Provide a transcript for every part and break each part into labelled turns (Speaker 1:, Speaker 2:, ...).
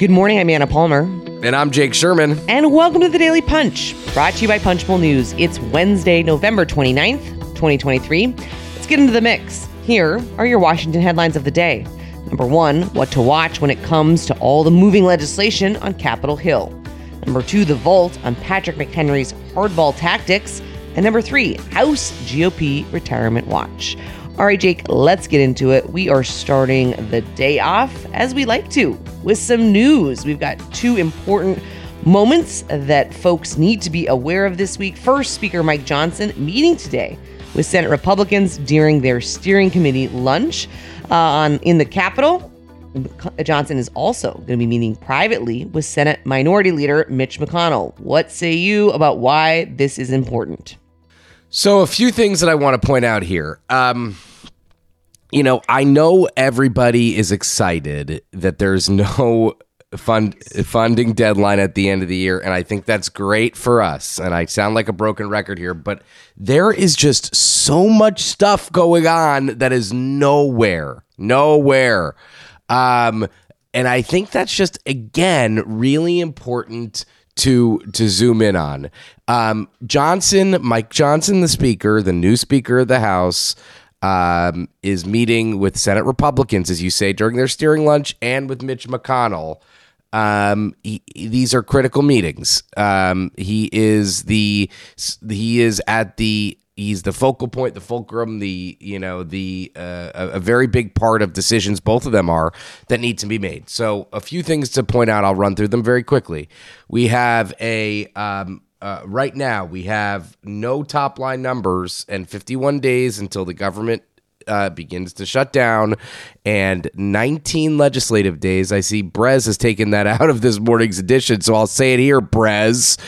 Speaker 1: Good morning. I'm Anna Palmer.
Speaker 2: And I'm Jake Sherman.
Speaker 1: And welcome to the Daily Punch, brought to you by Punchbowl News. It's Wednesday, November 29th, 2023. Let's get into the mix. Here are your Washington headlines of the day. Number one, what to watch when it comes to all the moving legislation on Capitol Hill. Number two, the vault on Patrick McHenry's hardball tactics. And number three, House GOP retirement watch. All right, Jake, let's get into it. We are starting the day off as we like to with some news. We've got two important moments that folks need to be aware of this week. First, Speaker Mike Johnson meeting today with Senate Republicans during their steering committee lunch uh, on in the Capitol. Johnson is also going to be meeting privately with Senate Minority Leader Mitch McConnell. What say you about why this is important?
Speaker 2: So, a few things that I want to point out here. Um, you know, I know everybody is excited that there's no fund funding deadline at the end of the year and I think that's great for us. And I sound like a broken record here but there is just so much stuff going on that is nowhere nowhere. Um and I think that's just again really important to to zoom in on. Um Johnson Mike Johnson the speaker the new speaker of the house um, is meeting with Senate Republicans, as you say, during their steering lunch, and with Mitch McConnell. Um, he, these are critical meetings. Um, he is the he is at the he's the focal point, the fulcrum, the you know the uh, a, a, very big part of decisions. Both of them are that need to be made. So a few things to point out. I'll run through them very quickly. We have a um, uh, right now we have no top line numbers and 51 days until the government uh, begins to shut down and 19 legislative days. I see Brez has taken that out of this morning's edition, so I'll say it here, Brez.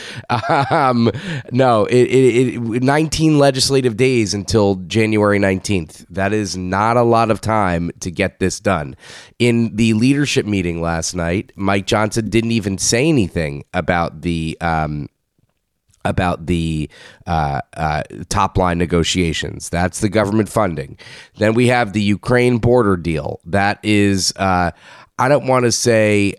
Speaker 2: Um, no, it, it, it, 19 legislative days until January 19th. That is not a lot of time to get this done. In the leadership meeting last night, Mike Johnson didn't even say anything about the um, about the uh, uh, top line negotiations. That's the government funding. Then we have the Ukraine border deal. That is, uh, I don't want to say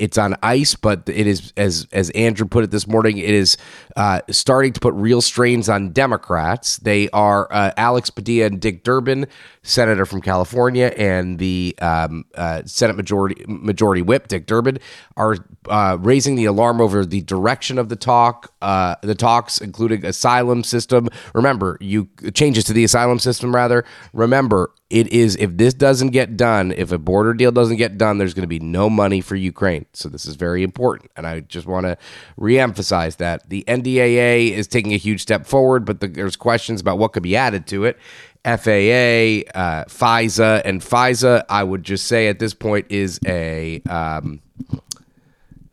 Speaker 2: it's on ice, but it is as as Andrew put it this morning. It is uh, starting to put real strains on Democrats. They are uh, Alex Padilla and Dick Durbin, senator from California, and the um, uh, Senate Majority Majority Whip Dick Durbin are uh, raising the alarm over the direction of the talk, uh, the talks, including asylum system. Remember, you changes to the asylum system. Rather, remember it is if this doesn't get done, if a border deal doesn't get done, there's going to be no money for Ukraine. So this is very important, and I just want to reemphasize that the NDAA is taking a huge step forward, but the, there's questions about what could be added to it. FAA, uh, FISA, and FISA. I would just say at this point is a um,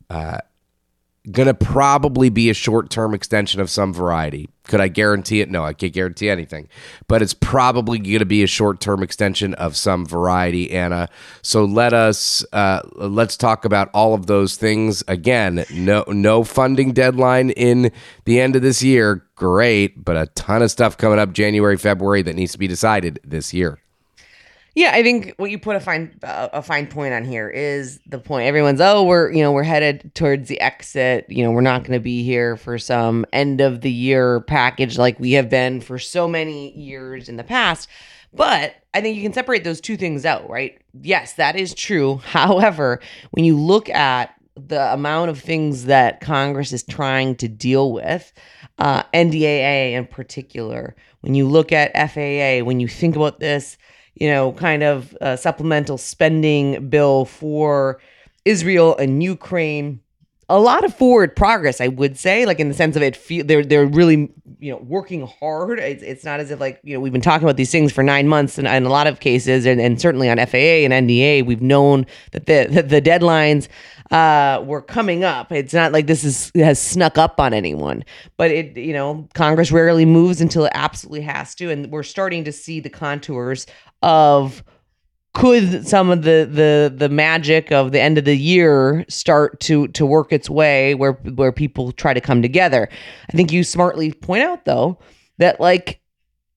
Speaker 2: uh, going to probably be a short term extension of some variety. Could I guarantee it? No, I can't guarantee anything. But it's probably going to be a short term extension of some variety, Anna. So let us uh, let's talk about all of those things again. No, no funding deadline in the end of this year. Great, but a ton of stuff coming up January, February that needs to be decided this year.
Speaker 1: Yeah, I think what you put a fine a fine point on here is the point. Everyone's oh, we're you know we're headed towards the exit. You know, we're not going to be here for some end of the year package like we have been for so many years in the past. But I think you can separate those two things out, right? Yes, that is true. However, when you look at the amount of things that Congress is trying to deal with, uh, NDAA in particular, when you look at FAA, when you think about this you know, kind of a supplemental spending bill for Israel and Ukraine. A lot of forward progress, I would say, like in the sense of it, feel they're they're really you know working hard. It's, it's not as if like you know we've been talking about these things for nine months, and in a lot of cases, and, and certainly on FAA and NDA, we've known that the the, the deadlines uh, were coming up. It's not like this is has snuck up on anyone, but it you know Congress rarely moves until it absolutely has to, and we're starting to see the contours of could some of the the the magic of the end of the year start to to work its way where where people try to come together? I think you smartly point out though that like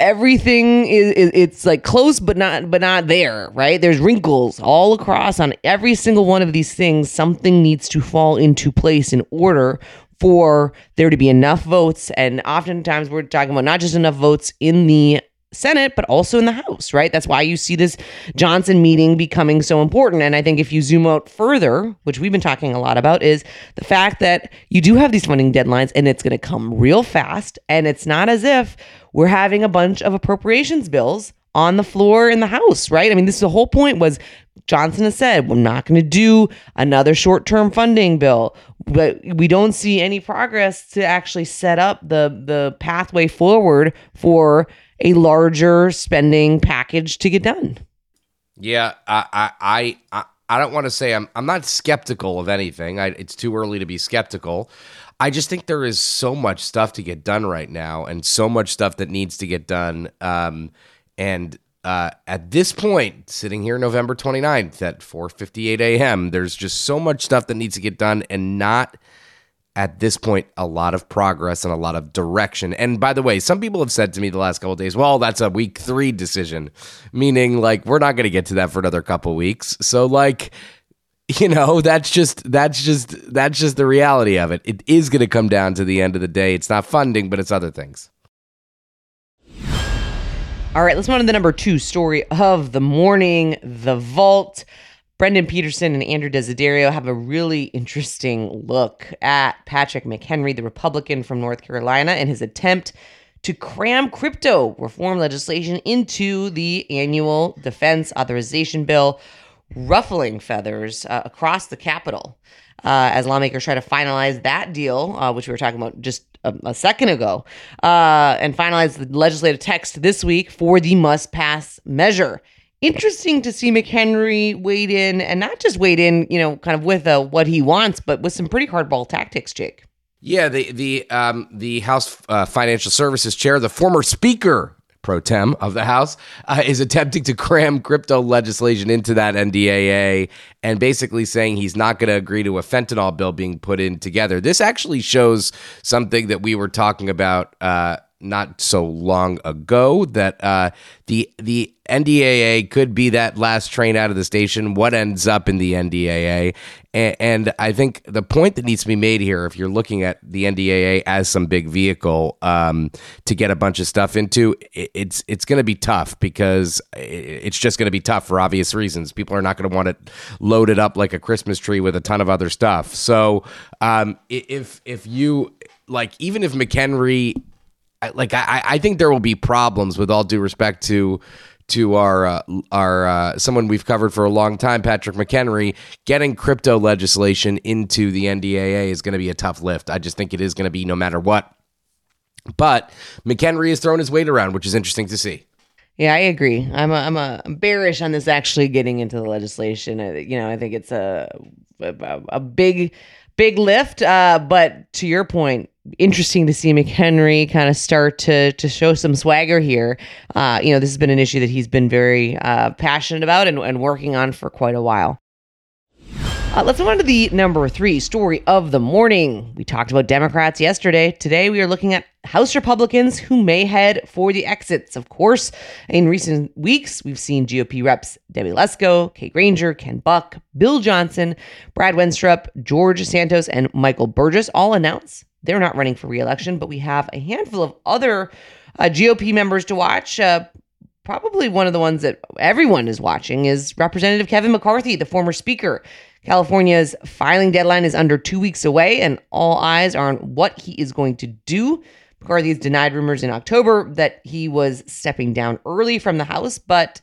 Speaker 1: everything is, is, it's like close but not but not there right? There's wrinkles all across on every single one of these things. Something needs to fall into place in order for there to be enough votes. And oftentimes we're talking about not just enough votes in the Senate, but also in the House, right? That's why you see this Johnson meeting becoming so important. And I think if you zoom out further, which we've been talking a lot about, is the fact that you do have these funding deadlines and it's going to come real fast. And it's not as if we're having a bunch of appropriations bills on the floor in the House, right? I mean, this is the whole point was Johnson has said, we're not going to do another short term funding bill, but we don't see any progress to actually set up the, the pathway forward for a larger spending package to get done.
Speaker 2: Yeah, I I I, I don't want to say I'm I'm not skeptical of anything. I, it's too early to be skeptical. I just think there is so much stuff to get done right now, and so much stuff that needs to get done. Um, and uh, at this point, sitting here November 29th at 4:58 a.m., there's just so much stuff that needs to get done, and not at this point a lot of progress and a lot of direction. And by the way, some people have said to me the last couple days, "Well, that's a week 3 decision," meaning like we're not going to get to that for another couple weeks. So like you know, that's just that's just that's just the reality of it. It is going to come down to the end of the day. It's not funding, but it's other things.
Speaker 1: All right, let's move on to the number 2 story of the morning, The Vault. Brendan Pedersen and Andrew Desiderio have a really interesting look at Patrick McHenry, the Republican from North Carolina, and his attempt to cram crypto reform legislation into the annual defense authorization bill, ruffling feathers uh, across the Capitol. Uh, as lawmakers try to finalize that deal, uh, which we were talking about just a, a second ago, uh, and finalize the legislative text this week for the must pass measure interesting to see McHenry wade in and not just wade in, you know, kind of with uh, what he wants, but with some pretty hardball tactics, Jake.
Speaker 2: Yeah, the the um, the House uh, Financial Services Chair, the former Speaker pro tem of the House, uh, is attempting to cram crypto legislation into that NDAA and basically saying he's not going to agree to a fentanyl bill being put in together. This actually shows something that we were talking about uh, not so long ago that uh, the the NDAA could be that last train out of the station. What ends up in the NDAA, and, and, I think the point that needs to be made here, if you're looking at the NDAA as some big vehicle um, to get a bunch of stuff into, it, it's it's going to be tough because it's just going to be tough for obvious reasons. People are not going to want it loaded up like a Christmas tree with a ton of other stuff. So um, if if you like, even if McHenry like I, I think there will be problems with all due respect to to our uh, our uh, someone we've covered for a long time, Patrick McHenry. Getting crypto legislation into the NDAA is going to be a tough lift. I just think it is going to be no matter what. But McHenry has thrown his weight around, which is interesting to see.
Speaker 1: Yeah, I agree. I'm a, I'm a I'm bearish on this actually getting into the legislation. I, you know, I think it's a a, big big lift. Uh, but to your point, interesting to see McHenry kind of start to to show some swagger here. Uh, you know, this has been an issue that he's been very uh, passionate about and, and working on for quite a while. Uh, let's move on to the number three story of the morning. We talked about Democrats yesterday. Today, we are looking at House Republicans who may head for the exits. Of course, in recent weeks, we've seen GOP reps Debbie Lesko, Kay Granger, Ken Buck, Bill Johnson, Brad Wenstrup, George Santos, and Michael Burgess all announce they're not running for reelection, but we have a handful of other uh, GOP members to watch. Uh, probably one of the ones that everyone is watching is Representative Kevin McCarthy, the former speaker. California's filing deadline is under two weeks away, and all eyes are on what he is going to do. McCarthy has denied rumors in October that he was stepping down early from the House, but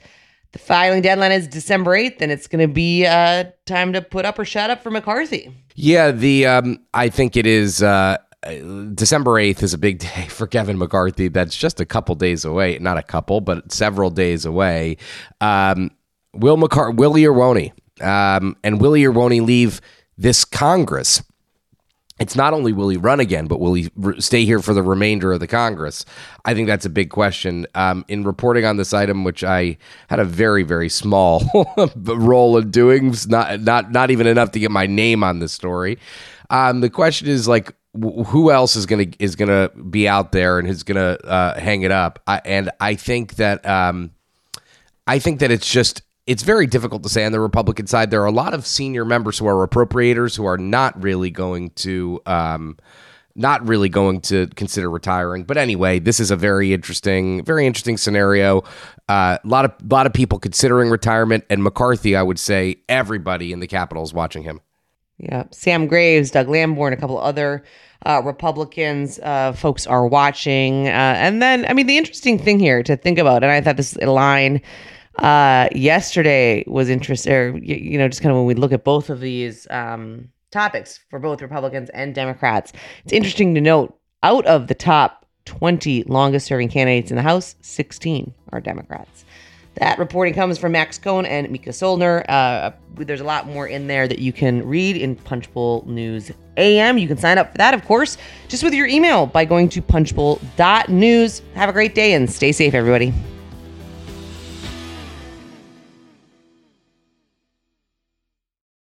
Speaker 1: the filing deadline is December 8th, and it's going to be uh, time to put up or shut up for McCarthy.
Speaker 2: Yeah, the um, I think it is. Uh, December 8th is a big day for Kevin McCarthy. That's just a couple days away. Not a couple, but several days away. Um, will McCarthy, Willie or won't he? Um, and will he or won't he leave this Congress? It's not only will he run again, but will he re- stay here for the remainder of the Congress? I think that's a big question. Um, in reporting on this item, which I had a very, very small role in doing, not not not even enough to get my name on this story. Um, the question is like, who else is gonna is gonna be out there and is gonna uh, hang it up? I, and I think that um, I think that it's just it's very difficult to say on the Republican side. There are a lot of senior members who are appropriators who are not really going to. Um, not really going to consider retiring. But anyway, this is a very interesting, very interesting scenario. Uh, a lot of lot of people considering retirement, and McCarthy, I would say, everybody in the Capitol is watching him.
Speaker 1: Yeah, Sam Graves, Doug Lamborn, a couple other uh, Republicans, uh, folks are watching. Uh, and then, I mean, the interesting thing here to think about, and I thought this line uh, yesterday was interesting, or, you know, just kind of when we look at both of these um, topics for both Republicans and Democrats, it's interesting to note out of the top 20 longest serving candidates in the House, 16 are Democrats. That reporting comes from Max Cohen and Mica Soellner. Uh, there's a lot more in there that you can read in Punchbowl News AM. You can sign up for that, of course, just with your email by going to punchbowl.news. Have a great day and stay safe, everybody.